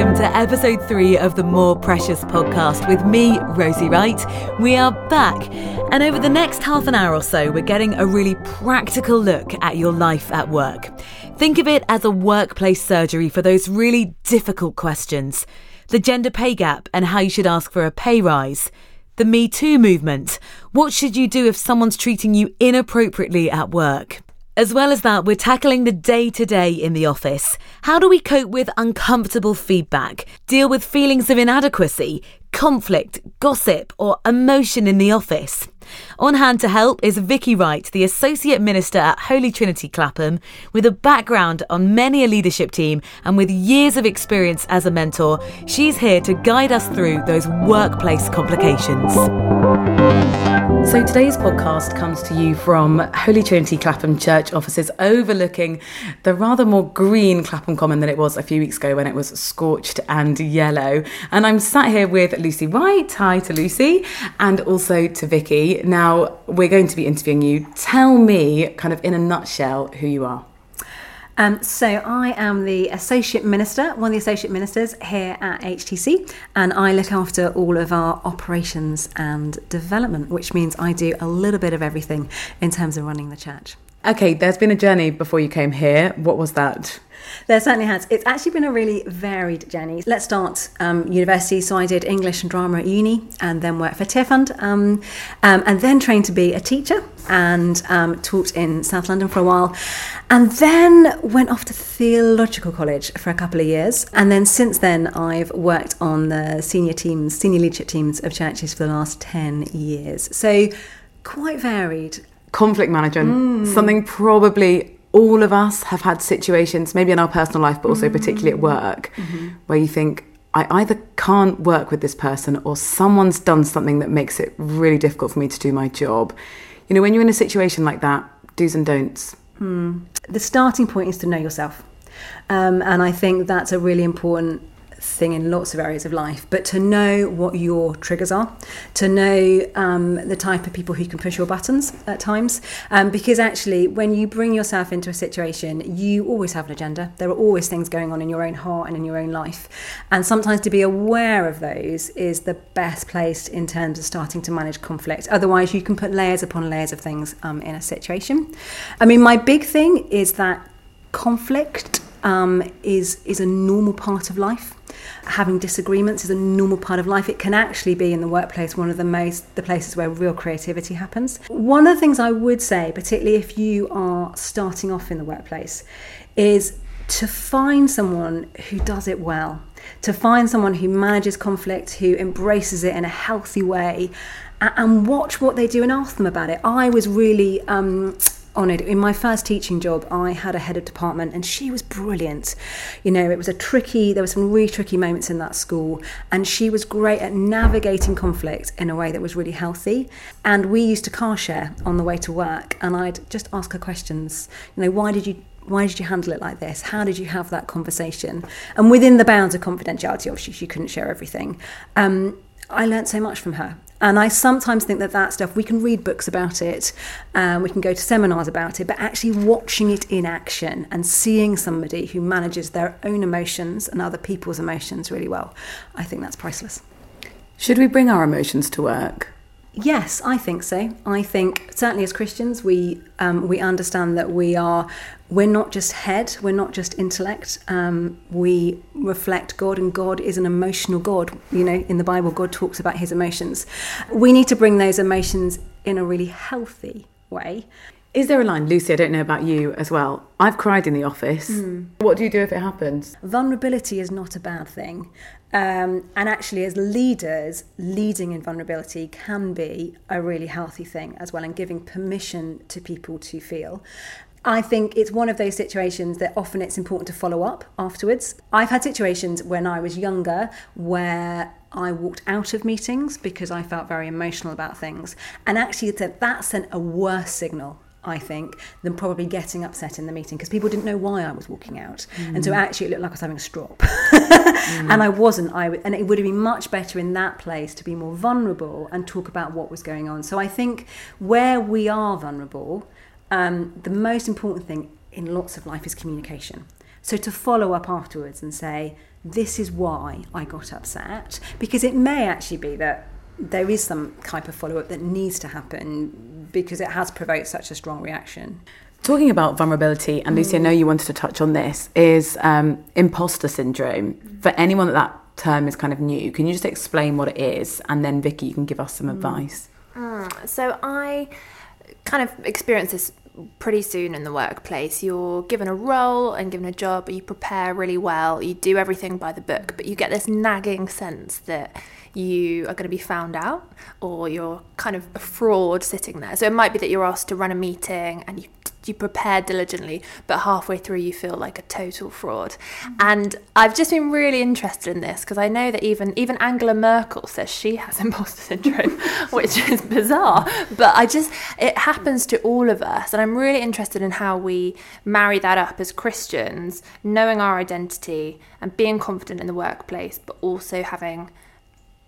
welcome to episode three of the More Precious podcast with me, Rosie Wright. We are back, and over the next half an hour or so, we're getting a really practical look at your life at work. Think of it as a workplace surgery for those really difficult questions the gender pay gap and how you should ask for a pay rise. The Me Too movement. What should you do if someone's treating you inappropriately at work? As well as that, we're tackling the day to day in the office. How do we cope with uncomfortable feedback, deal with feelings of inadequacy, conflict, gossip, or emotion in the office? On hand to help is Vicky Wright, the Associate Minister at Holy Trinity Clapham, with a background on many a leadership team and with years of experience as a mentor. She's here to guide us through those workplace complications. So today's podcast comes to you from Holy Trinity Clapham Church offices overlooking the rather more green Clapham Common than it was a few weeks ago when it was scorched and yellow. And I'm sat here with Lucy White. Hi to Lucy and also to Vicky. Now we're going to be interviewing you. Tell me kind of in a nutshell who you are. Um, so I am the associate minister, one of the associate ministers here at HTC, and I look after all of our operations and development, which means I do a little bit of everything in terms of running the church. Okay, there's been a journey before you came here. What was that? There certainly has. It's actually been a really varied journey. Let's start um, university. So I did English and drama at uni, and then worked for Tearfund, um, um, and then trained to be a teacher and um, taught in South London for a while, and then went off to theological college for a couple of years. And then since then, I've worked on the senior teams, senior leadership teams of churches for the last ten years. So quite varied. Conflict management, mm. something probably all of us have had situations, maybe in our personal life, but also mm-hmm. particularly at work, mm-hmm. where you think, I either can't work with this person or someone's done something that makes it really difficult for me to do my job. You know, when you're in a situation like that, do's and don'ts. Mm. The starting point is to know yourself. Um, and I think that's a really important thing in lots of areas of life, but to know what your triggers are, to know um, the type of people who can push your buttons at times. Um, because actually, when you bring yourself into a situation, you always have an agenda. There are always things going on in your own heart and in your own life. And sometimes to be aware of those is the best place in terms of starting to manage conflict. Otherwise, you can put layers upon layers of things um, in a situation. I mean, my big thing is that conflict um, is is a normal part of life having disagreements is a normal part of life. It can actually be in the workplace one of the most the places where real creativity happens. One of the things I would say, particularly if you are starting off in the workplace, is to find someone who does it well, to find someone who manages conflict, who embraces it in a healthy way, and watch what they do and ask them about it. I was really um, honoured. In my first teaching job, I had a head of department and she was brilliant. You know, it was a tricky, there were some really tricky moments in that school, and she was great at navigating conflict in a way that was really healthy. And we used to car share on the way to work, and I'd just ask her questions. You know, why did you why did you handle it like this? How did you have that conversation? And within the bounds of confidentiality, obviously, she couldn't share everything. Um, I learned so much from her. And I sometimes think that that stuff, we can read books about it, um, we can go to seminars about it, but actually watching it in action and seeing somebody who manages their own emotions and other people's emotions really well, I think that's priceless. Should we bring our emotions to work? Yes, I think so. I think certainly as Christians, we um, we understand that we are we're not just head, we're not just intellect. Um, we reflect God, and God is an emotional God. You know, in the Bible, God talks about His emotions. We need to bring those emotions in a really healthy way. Is there a line, Lucy? I don't know about you as well. I've cried in the office. Mm. What do you do if it happens? Vulnerability is not a bad thing. Um, and actually, as leaders, leading in vulnerability can be a really healthy thing as well, and giving permission to people to feel. I think it's one of those situations that often it's important to follow up afterwards. I've had situations when I was younger where I walked out of meetings because I felt very emotional about things, and actually that sent a worse signal I think, than probably getting upset in the meeting because people didn't know why I was walking out. Mm. And so actually it looked like I was having a strop. mm. And I wasn't. I w- and it would have been much better in that place to be more vulnerable and talk about what was going on. So I think where we are vulnerable, um, the most important thing in lots of life is communication. So to follow up afterwards and say, this is why I got upset, because it may actually be that there is some type of follow up that needs to happen because it has provoked such a strong reaction. Talking about vulnerability, and Lucy, I know you wanted to touch on this, is um, imposter syndrome. For anyone that that term is kind of new, can you just explain what it is? And then, Vicky, you can give us some mm. advice. Mm. So, I kind of experience this pretty soon in the workplace. You're given a role and given a job, you prepare really well, you do everything by the book, but you get this nagging sense that you are going to be found out or you're kind of a fraud sitting there. So it might be that you're asked to run a meeting and you you prepare diligently, but halfway through you feel like a total fraud. Mm-hmm. And I've just been really interested in this because I know that even even Angela Merkel says she has imposter syndrome, which is bizarre. But I just it happens to all of us, and I'm really interested in how we marry that up as Christians, knowing our identity and being confident in the workplace, but also having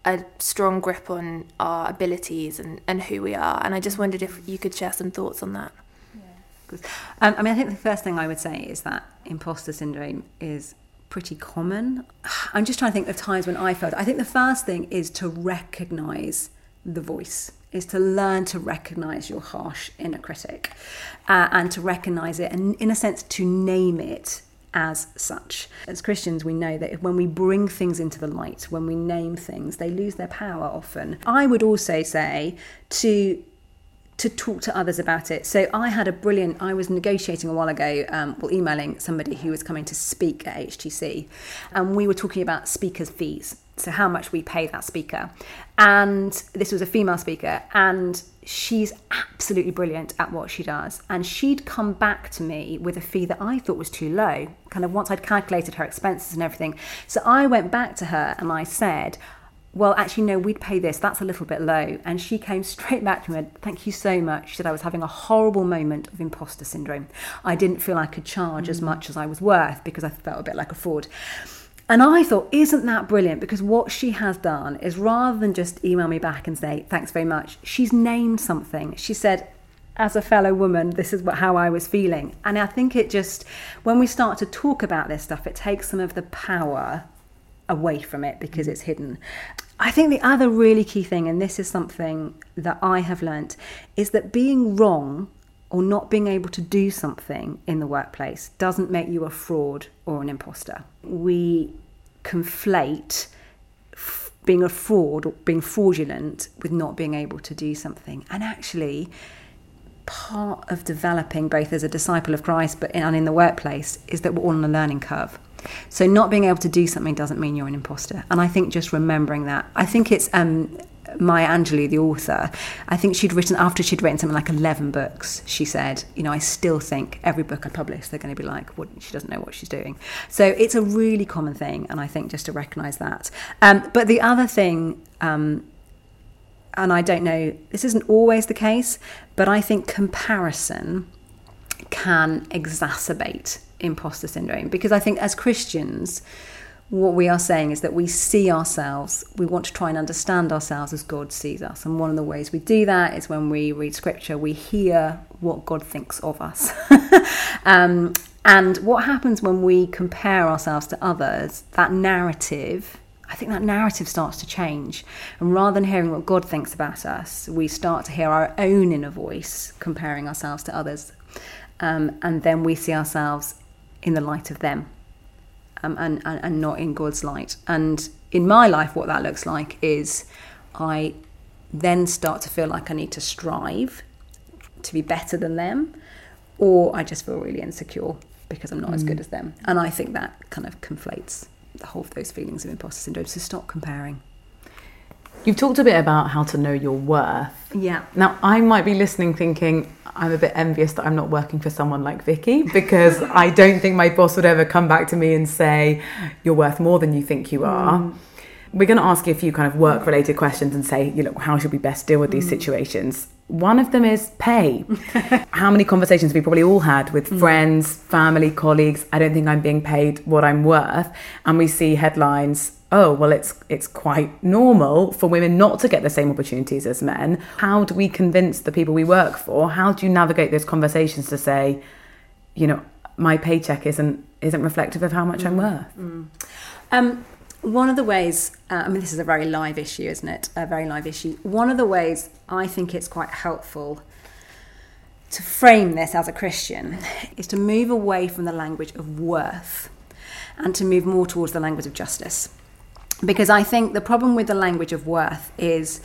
a strong grip on our abilities and, and who we are. And I just wondered if you could share some thoughts on that. Yeah. Um, I mean, I think the first thing I would say is that imposter syndrome is pretty common. I'm just trying to think of times when I felt. I think the first thing is to recognize the voice is to learn to recognize your harsh inner critic uh, and to recognize it and in a sense to name it as such. As Christians, we know that when we bring things into the light, when we name things, they lose their power often. I would also say to to talk to others about it. So I had a brilliant. I was negotiating a while ago, um, well, emailing somebody who was coming to speak at HTC, and we were talking about speakers' fees. So how much we pay that speaker, and this was a female speaker, and she's absolutely brilliant at what she does. And she'd come back to me with a fee that I thought was too low, kind of once I'd calculated her expenses and everything. So I went back to her and I said, well, actually, no, we'd pay this. That's a little bit low. And she came straight back to me and went, Thank you so much. She said, I was having a horrible moment of imposter syndrome. I didn't feel I could charge mm. as much as I was worth because I felt a bit like a fraud. And I thought, isn't that brilliant? Because what she has done is rather than just email me back and say, thanks very much, she's named something. She said, as a fellow woman, this is what, how I was feeling. And I think it just, when we start to talk about this stuff, it takes some of the power away from it because mm. it's hidden. I think the other really key thing, and this is something that I have learnt, is that being wrong or not being able to do something in the workplace doesn't make you a fraud or an imposter. We conflate f- being a fraud or being fraudulent with not being able to do something. And actually, part of developing both as a disciple of Christ but in, and in the workplace is that we're all on a learning curve. So not being able to do something doesn't mean you're an imposter. And I think just remembering that. I think it's um, Maya Angelou, the author, I think she'd written, after she'd written something like 11 books, she said, you know, I still think every book I publish, they're going to be like, what, she doesn't know what she's doing. So it's a really common thing, and I think just to recognise that. Um, but the other thing, um, and I don't know, this isn't always the case, but I think comparison can exacerbate imposter syndrome because I think as Christians, what we are saying is that we see ourselves, we want to try and understand ourselves as God sees us. And one of the ways we do that is when we read scripture, we hear what God thinks of us. um, and what happens when we compare ourselves to others, that narrative, I think that narrative starts to change. And rather than hearing what God thinks about us, we start to hear our own inner voice comparing ourselves to others. Um, and then we see ourselves in the light of them um, and, and, and not in God's light. And in my life, what that looks like is I then start to feel like I need to strive to be better than them, or I just feel really insecure because I'm not mm. as good mm. as them. And I think that kind of conflates the whole of those feelings of imposter syndrome. So stop comparing. You've talked a bit about how to know your worth. Yeah. Now, I might be listening thinking, I'm a bit envious that I'm not working for someone like Vicky because I don't think my boss would ever come back to me and say, You're worth more than you think you are. Mm. We're going to ask you a few kind of work related questions and say, you know, how should we best deal with these mm. situations? One of them is pay. how many conversations have we probably all had with mm. friends, family, colleagues? I don't think I'm being paid what I'm worth. And we see headlines oh well it's it's quite normal for women not to get the same opportunities as men how do we convince the people we work for how do you navigate those conversations to say you know my paycheck isn't isn't reflective of how much I'm worth. Um, one of the ways, uh, I mean, this is a very live issue, isn't it? A very live issue. One of the ways I think it's quite helpful to frame this as a Christian is to move away from the language of worth and to move more towards the language of justice. Because I think the problem with the language of worth is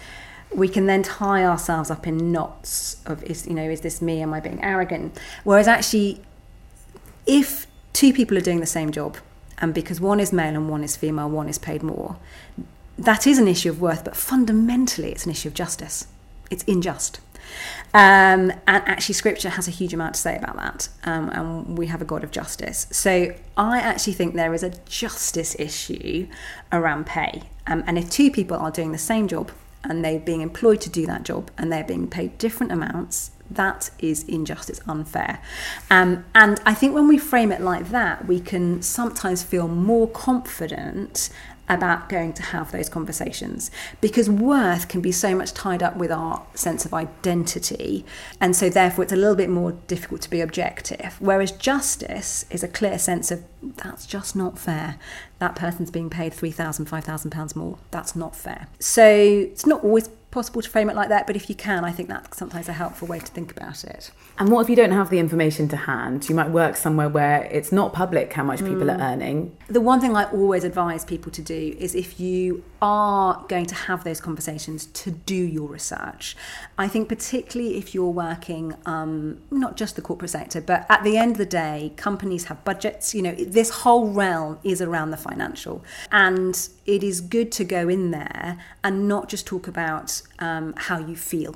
we can then tie ourselves up in knots of is you know is this me? Am i being arrogant? Whereas actually if two people are doing the same job and because one is male and one is female one is paid more that is an issue of worth but fundamentally it's an issue of justice. It's unjust um, and actually scripture has a huge amount to say about that um, and we have a god of justice. So i actually think there is a justice issue around pay. Um, and if two people are doing the same job and they're being employed to do that job and they're being paid different amounts that is injustice unfair. Um, and i think when we frame it like that we can sometimes feel more confident about going to have those conversations. Because worth can be so much tied up with our sense of identity. And so therefore it's a little bit more difficult to be objective. Whereas justice is a clear sense of that's just not fair. That person's being paid 3000 5000 pounds more. That's not fair. So it's not always possible to frame it like that but if you can i think that's sometimes a helpful way to think about it And what if you don't have the information to hand? You might work somewhere where it's not public how much people are mm. earning. the one thing I always advise people to do is if you are going to have those conversations, to do your research. I think, particularly if you're working, um, not just the corporate sector, but at the end of the day, companies have budgets. You know, this whole realm is around the financial. And it is good to go in there and not just talk about um, how you feel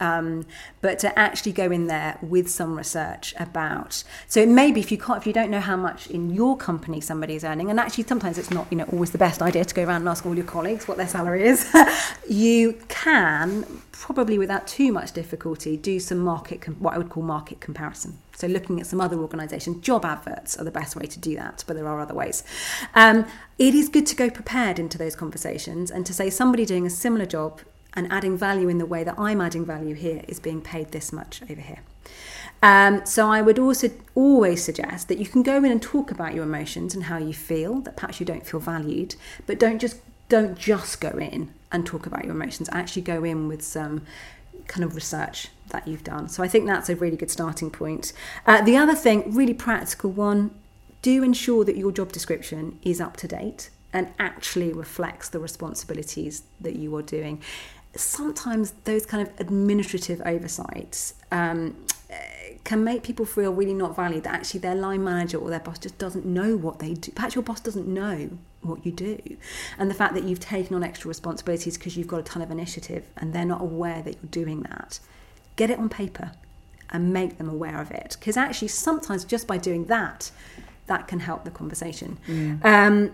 um, but to actually go in there with some research about. So maybe if you can't, if you don't know how much in your company somebody is earning, and actually sometimes it's not, you know, always the best idea to go around and ask all your colleagues what their salary is. you can probably without too much difficulty do some market, what I would call market comparison. So looking at some other organisations, job adverts are the best way to do that, but there are other ways. Um, it is good to go prepared into those conversations and to say somebody doing a similar job and adding value in the way that I'm adding value here is being paid this much over here. Um, so I would also always suggest that you can go in and talk about your emotions and how you feel. That perhaps you don't feel valued, but don't just don't just go in and talk about your emotions. Actually, go in with some kind of research that you've done. So I think that's a really good starting point. Uh, the other thing, really practical one, do ensure that your job description is up to date and actually reflects the responsibilities that you are doing sometimes those kind of administrative oversights um, can make people feel really not valued that actually their line manager or their boss just doesn't know what they do. Perhaps your boss doesn't know what you do. And the fact that you've taken on extra responsibilities because you've got a ton of initiative and they're not aware that you're doing that get it on paper and make them aware of it. Because actually sometimes just by doing that that can help the conversation. Mm. um,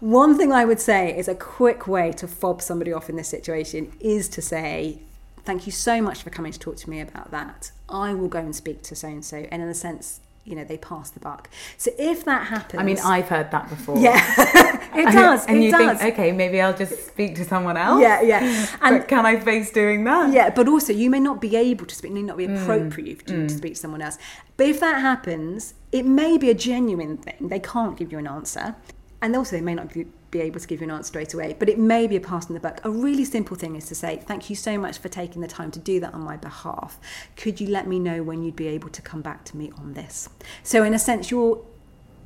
one thing I would say is a quick way to fob somebody off in this situation is to say, Thank you so much for coming to talk to me about that. I will go and speak to so and so. And in a sense, you know, they pass the buck. So if that happens. I mean, I've heard that before. Yeah, it does. and it you does. think, okay, maybe I'll just speak to someone else. Yeah, yeah. And but can I face doing that? Yeah, but also you may not be able to speak, it may not be appropriate mm. to, mm. to speak to someone else. But if that happens, it may be a genuine thing. They can't give you an answer and also they may not be, be able to give you an answer straight away, but it may be a pass in the buck. A really simple thing is to say, Thank you so much for taking the time to do that on my behalf. Could you let me know when you'd be able to come back to me on this? So, in a sense, you're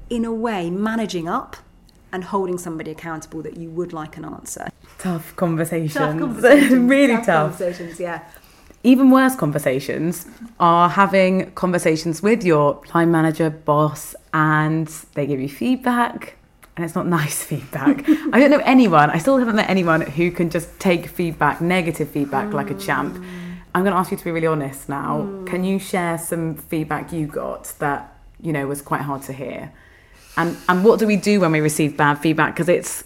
in a way managing up and holding somebody accountable that you would like an answer. Tough conversations. Tough conversations. really tough. tough. Conversations, yeah. Even worse conversations are having conversations with your line manager, boss, and they give you feedback and it's not nice feedback. I don't know anyone, I still haven't met anyone who can just take feedback, negative feedback, mm. like a champ. I'm going to ask you to be really honest now. Mm. Can you share some feedback you got that, you know, was quite hard to hear? And and what do we do when we receive bad feedback because it's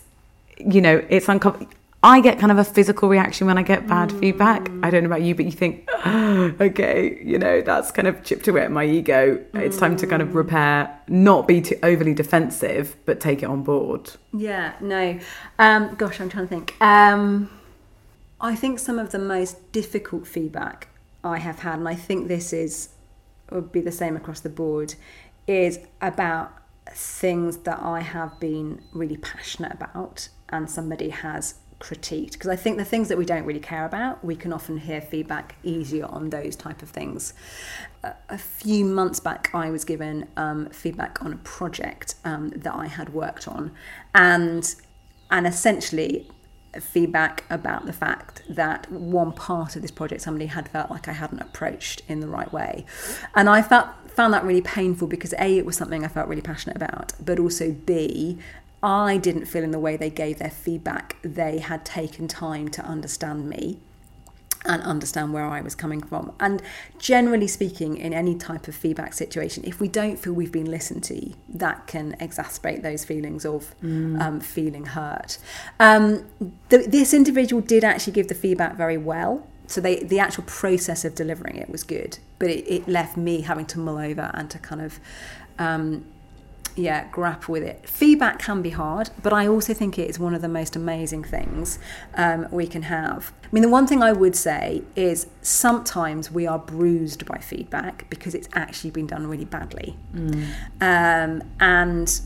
you know, it's uncomfortable I get kind of a physical reaction when I get bad mm. feedback. I don't know about you, but you think, oh, okay, you know, that's kind of chipped away at my ego. Mm. It's time to kind of mm. repair, not be too overly defensive, but take it on board. Yeah, no. Um, gosh, I'm trying to think. Um, I think some of the most difficult feedback I have had, and I think this is would be the same across the board, is about things that I have been really passionate about and somebody has critiqued because I think the things that we don't really care about we can often hear feedback easier on those type of things a, few months back I was given um, feedback on a project um, that I had worked on and and essentially feedback about the fact that one part of this project somebody had felt like I hadn't approached in the right way. And I felt found that really painful because A, it was something I felt really passionate about, but also B, I didn't feel in the way they gave their feedback, they had taken time to understand me and understand where I was coming from. And generally speaking, in any type of feedback situation, if we don't feel we've been listened to, that can exacerbate those feelings of mm. um, feeling hurt. Um, this individual did actually give the feedback very well. So they, the actual process of delivering it was good, but it, it left me having to mull over and to kind of um, yeah, grapple with it. Feedback can be hard, but I also think it is one of the most amazing things um, we can have. I mean, the one thing I would say is sometimes we are bruised by feedback because it's actually been done really badly. Mm. Um, and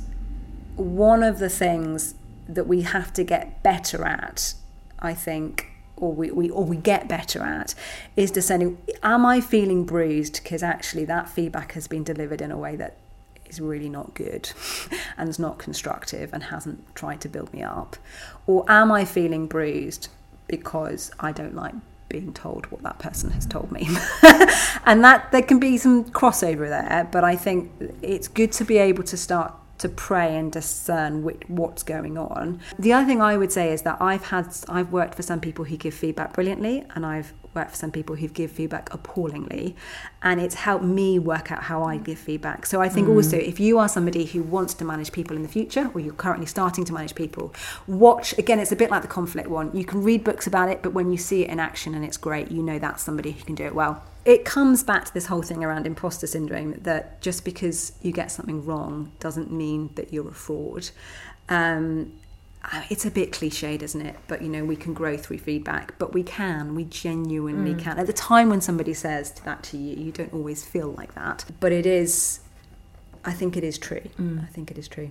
one of the things that we have to get better at, I think, or we, we or we get better at is discerning am I feeling bruised because actually that feedback has been delivered in a way that is really not good and is not constructive and hasn't tried to build me up? Or am I feeling bruised because I don't like being told what that person has told me? and that there can be some crossover there, but I think it's good to be able to start to pray and discern what's going on. The other thing I would say is that I've had I've worked for some people who give feedback brilliantly and I've worked for some people who give feedback appallingly and it's helped me work out how I give feedback. So I think mm. also if you are somebody who wants to manage people in the future or you're currently starting to manage people, watch again it's a bit like the conflict one. You can read books about it but when you see it in action and it's great, you know that's somebody who can do it well it comes back to this whole thing around imposter syndrome that just because you get something wrong doesn't mean that you're a fraud. Um, it's a bit cliched, isn't it? But you know, we can grow through feedback, but we can, we genuinely mm. can. At the time when somebody says that to you, you don't always feel like that, but it is. I think it is true. Mm. I think it is true.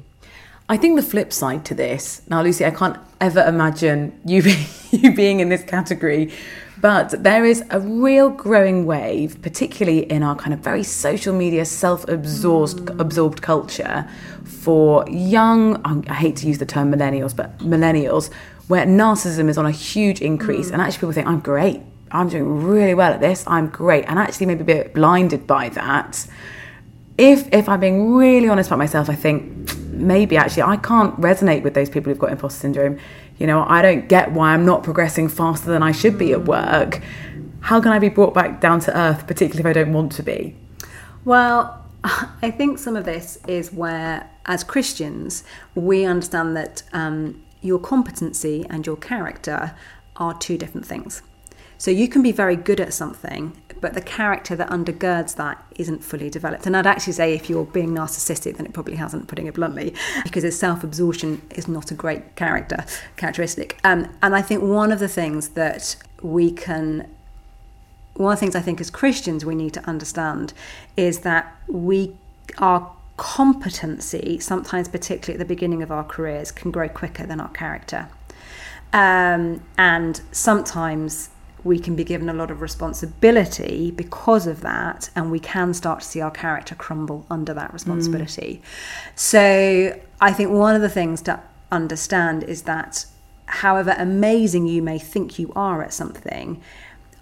I think the flip side to this, now Lucy, I can't ever imagine you being, you being in this category, but there is a real growing wave, particularly in our kind of very social media, self absorbed mm. absorbed culture, for young, I hate to use the term millennials, but millennials, where narcissism is on a huge increase. Mm. And actually, people think, I'm great. I'm doing really well at this. I'm great. And actually, maybe a bit blinded by that. If, if I'm being really honest about myself, I think maybe actually I can't resonate with those people who've got imposter syndrome you know, I don't get why I'm not progressing faster than I should be at work. How can I be brought back down to earth, particularly if I don't want to be? Well, I think some of this is where, as Christians, we understand that um, your competency and your character are two different things. So you can be very good at something but the character that undergirds that isn't fully developed. And I'd actually say if you're being narcissistic, then it probably hasn't, putting it bluntly, because self absorption is not a great character characteristic. Um, and I think one of the things that we can one of the things I think as Christians we need to understand is that we our competency, sometimes particularly at the beginning of our careers, can grow quicker than our character. Um, and sometimes we can be given a lot of responsibility because of that, and we can start to see our character crumble under that responsibility. Mm. So, I think one of the things to understand is that however amazing you may think you are at something,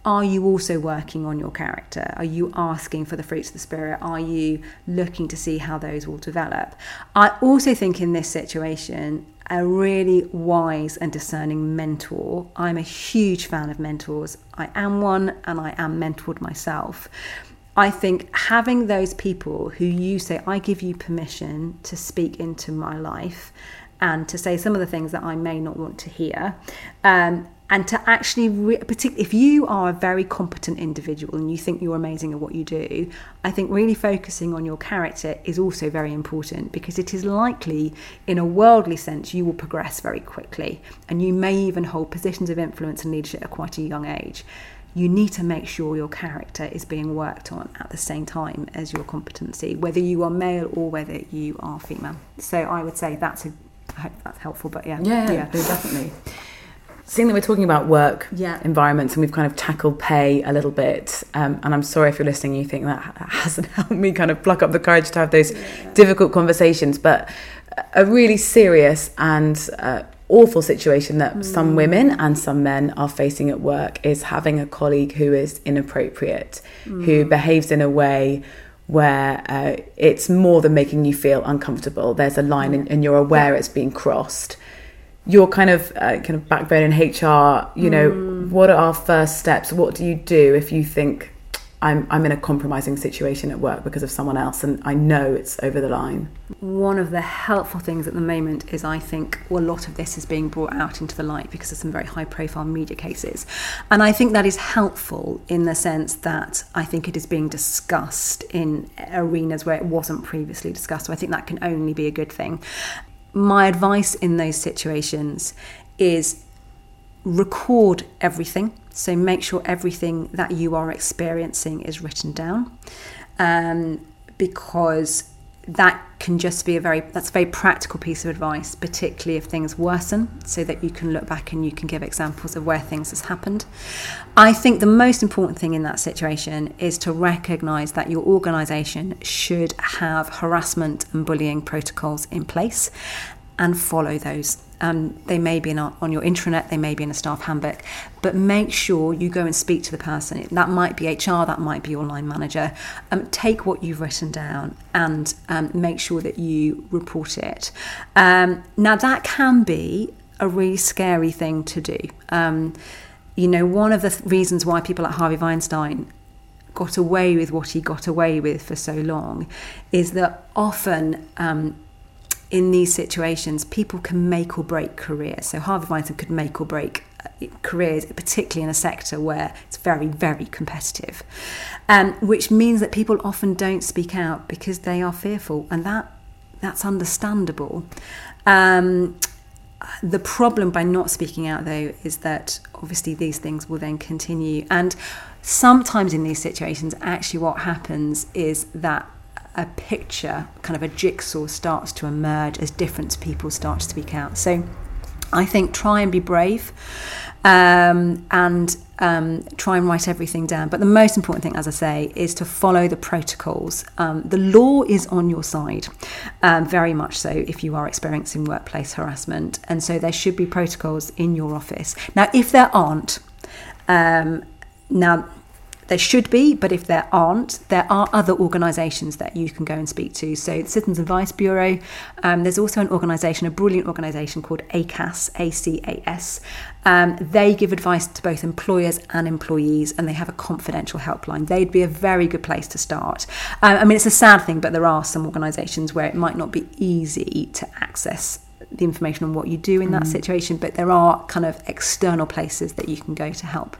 are you also working on your character? Are you asking for the fruits of the Spirit? Are you looking to see how those will develop? I also think in this situation, a really wise and discerning mentor. I'm a huge fan of mentors. I am one and I am mentored myself. I think having those people who you say, I give you permission to speak into my life and to say some of the things that I may not want to hear, um, and to actually re- particularly if you are a very competent individual and you think you're amazing at what you do i think really focusing on your character is also very important because it is likely in a worldly sense you will progress very quickly and you may even hold positions of influence and leadership at quite a young age you need to make sure your character is being worked on at the same time as your competency, whether you are male or whether you are female. So I would say that's a, I hope that's helpful, but yeah. Yeah, yeah, no, definitely. Seeing that we're talking about work Yeah. environments and we've kind of tackled pay a little bit, um, and I'm sorry if you're listening, you think that hasn't helped me kind of pluck up the courage to have those difficult conversations, but a really serious and uh, awful situation that some women and some men are facing at work is having a colleague who is inappropriate, who behaves in a way where uh, it's more than making you feel uncomfortable. There's a line and, and you're aware it's being crossed. Your kind of uh, kind of backbone in HR, you know, what are our first steps? What do you do if you think I'm I'm in a compromising situation at work because of someone else and I know it's over the line? One of the helpful things at the moment is I think well, a lot of this is being brought out into the light because of some very high profile media cases. And I think that is helpful in the sense that I think it is being discussed in arenas where it wasn't previously discussed. So I think that can only be a good thing. My advice in those situations is record everything. So make sure everything that you are experiencing is written down, um, because that can just be a very that's a very practical piece of advice, particularly if things worsen, so that you can look back and you can give examples of where things has happened. I think the most important thing in that situation is to recognise that your organisation should have harassment and bullying protocols in place and follow those. Um, they may be a, on your intranet, they may be in a staff handbook, but make sure you go and speak to the person. That might be HR, that might be your line manager. Um, take what you've written down and um, make sure that you report it. Um, now, that can be a really scary thing to do. Um, you know, one of the th- reasons why people like Harvey Weinstein got away with what he got away with for so long is that often um, in these situations, people can make or break careers. So Harvey Weinstein could make or break uh, careers, particularly in a sector where it's very, very competitive, um, which means that people often don't speak out because they are fearful, and that that's understandable. Um, the problem by not speaking out, though, is that obviously these things will then continue. And sometimes in these situations, actually, what happens is that a picture, kind of a jigsaw, starts to emerge as different people start to speak out. So I think try and be brave um, and um, try and write everything down. But the most important thing, as I say, is to follow the protocols. Um, the law is on your side, um, very much so, if you are experiencing workplace harassment. And so there should be protocols in your office. Now, if there aren't, um, now there should be, but if there aren't, there are other organisations that you can go and speak to. So, the Citizens Advice Bureau, um, there's also an organisation, a brilliant organisation called ACAS, A C A S. Um, they give advice to both employers and employees, and they have a confidential helpline. They'd be a very good place to start. Um, I mean, it's a sad thing, but there are some organisations where it might not be easy to access the information on what you do in that situation, but there are kind of external places that you can go to help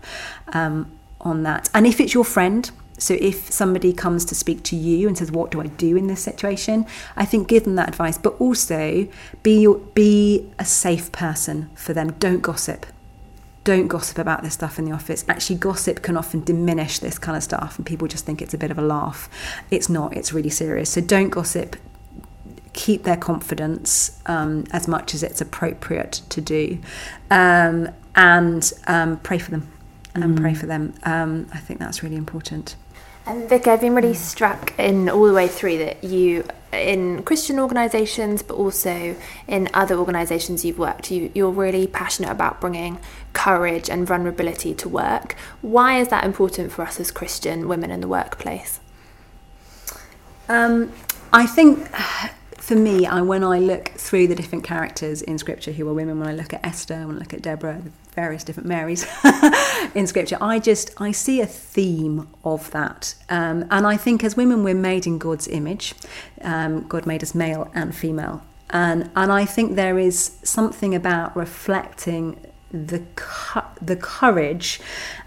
um, on that. And if it's your friend, so if somebody comes to speak to you and says, "What do I do in this situation?" I think give them that advice, but also be be a safe person for them. Don't gossip. Don't gossip about this stuff in the office. Actually, gossip can often diminish this kind of stuff, and people just think it's a bit of a laugh. It's not. It's really serious. So don't gossip keep their confidence um, as much as it's appropriate to do, um, and um, pray for them. And pray for them. Um, I think that's really important. And Vic, I've been really struck in all the way through that you, in Christian organisations, but also in other organisations you've worked, you, you're really passionate about bringing courage and vulnerability to work. Why is that important for us as Christian women in the workplace? Um, I think for me, I, when I look through the different characters in Scripture who are women, when I look at Esther, when I look at Deborah, the various different Marys in Scripture, I just I see a theme of that, um, and I think as women we're made in God's image. Um, God made us male and female, and and I think there is something about reflecting the the courage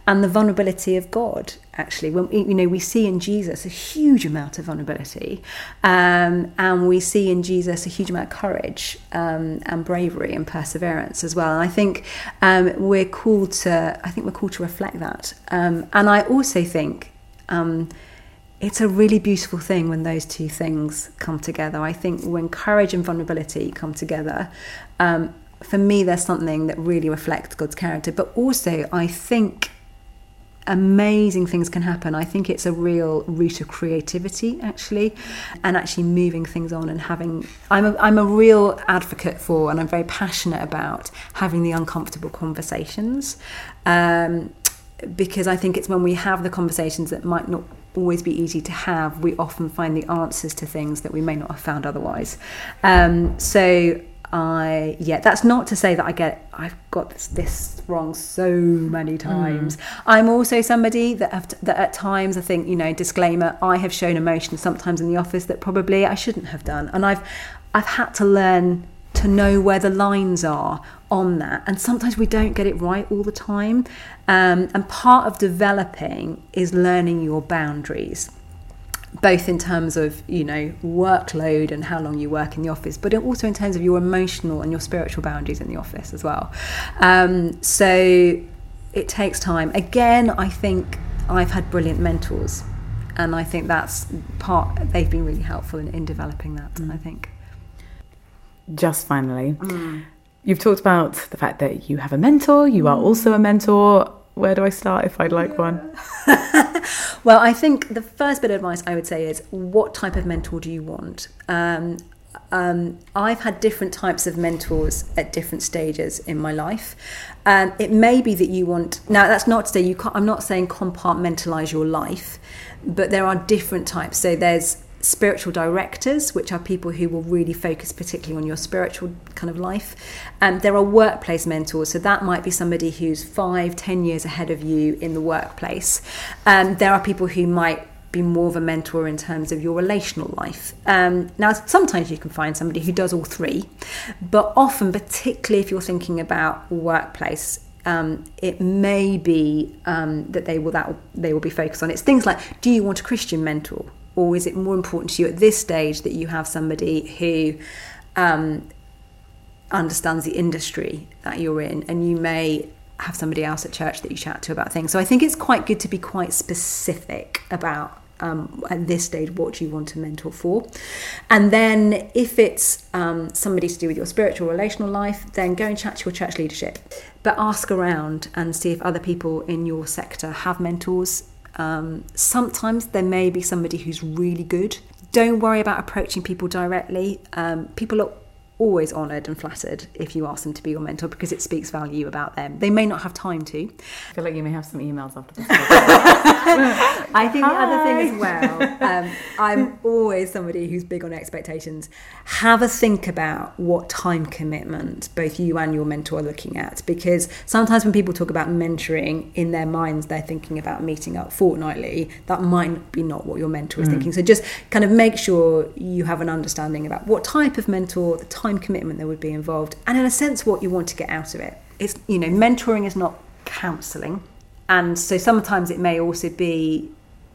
and the vulnerability of God. Actually, when you know we see in Jesus a huge amount of vulnerability, um, and we see in Jesus a huge amount of courage um, and bravery and perseverance as well. And I think um, we're called to. I think we're called to reflect that. Um, and I also think um, it's a really beautiful thing when those two things come together. I think when courage and vulnerability come together, um, for me, there's something that really reflects God's character. But also, I think amazing things can happen. I think it's a real root of creativity, actually, and actually moving things on and having. I'm a, I'm a real advocate for, and I'm very passionate about having the uncomfortable conversations. Um, because I think it's when we have the conversations that might not always be easy to have, we often find the answers to things that we may not have found otherwise. Um, so I yeah, that's not to say that I get I've got this, this wrong so many times. Mm. I'm also somebody that have, that at times I think you know disclaimer I have shown emotion sometimes in the office that probably I shouldn't have done, and I've I've had to learn to know where the lines are on that. And sometimes we don't get it right all the time. Um, and part of developing is learning your boundaries both in terms of you know workload and how long you work in the office, but also in terms of your emotional and your spiritual boundaries in the office as well. Um, so it takes time. Again, I think I've had brilliant mentors, and I think that's part. They've been really helpful in, in developing that. Mm. I think. Just finally, mm. you've talked about the fact that you have a mentor. You are also a mentor where do I start if I'd like one? well, I think the first bit of advice I would say is what type of mentor do you want? Um, um, I've had different types of mentors at different stages in my life. Um, it may be that you want now. That's not to say you. I'm not saying compartmentalize your life, but there are different types. So there's spiritual directors, which are people who will really focus particularly on your spiritual kind of life. Um, there are workplace mentors, so that might be somebody who's five, ten years ahead of you in the workplace. Um, there are people who might be more of a mentor in terms of your relational life. Um, now, sometimes you can find somebody who does all three, but often, particularly if you're thinking about workplace, um, it may be um, that they will that they will be focused on. It's things like, do you want a Christian mentor? Or is it more important to you at this stage that you have somebody who um, understands the industry that you're in? And you may have somebody else at church that you chat to about things. So i think it's quite good to be quite specific about um, at this stage what you want to mentor for. And then if it's um, somebody to do with your spiritual relational life then go and chat to your church leadership. But ask around and see if other people in your sector have mentors um, sometimes there may be somebody who's really good. Don't worry about approaching people directly. Um, people are always honoured and flattered if you ask them to be your mentor because it speaks value about them. They may not have time to. I feel like you may have some emails after this. I think Hi. the other thing as well, um, I'm always somebody who's big on expectations. Have a think about what time commitment both you and your mentor are looking at because sometimes when people talk about mentoring in their minds, they're thinking about meeting up fortnightly. That might be not what your mentor is mm. thinking. So just kind of make sure you have an understanding about what type of mentor, the time commitment there would be involved, and in a sense, what you want to get out of it. It's, you know, mentoring is not counselling. And so sometimes it may also be,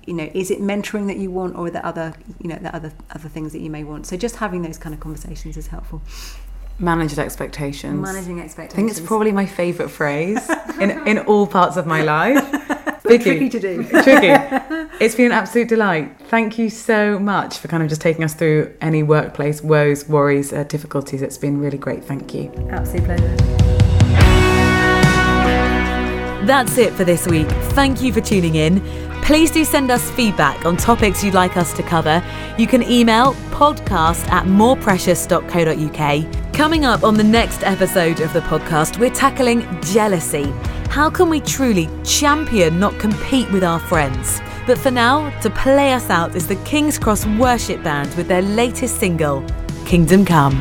you know, is it mentoring that you want or are there other, you know, the other other things that you may want? So just having those kind of conversations is helpful. Managed expectations. Managing expectations. I think it's probably my favourite phrase in in all parts of my life. Vicky, tricky to do. tricky. It's been an absolute delight. Thank you so much for kind of just taking us through any workplace woes, worries, uh, difficulties. It's been really great. Thank you. Absolute pleasure. That's it for this week. Thank you for tuning in. Please do send us feedback on topics you'd like us to cover. You can email podcast at moreprecious.co.uk. Coming up on the next episode of the podcast, we're tackling jealousy. How can we truly champion, not compete with our friends? But for now, to play us out is the King's Cross Worship Band with their latest single, Kingdom Come.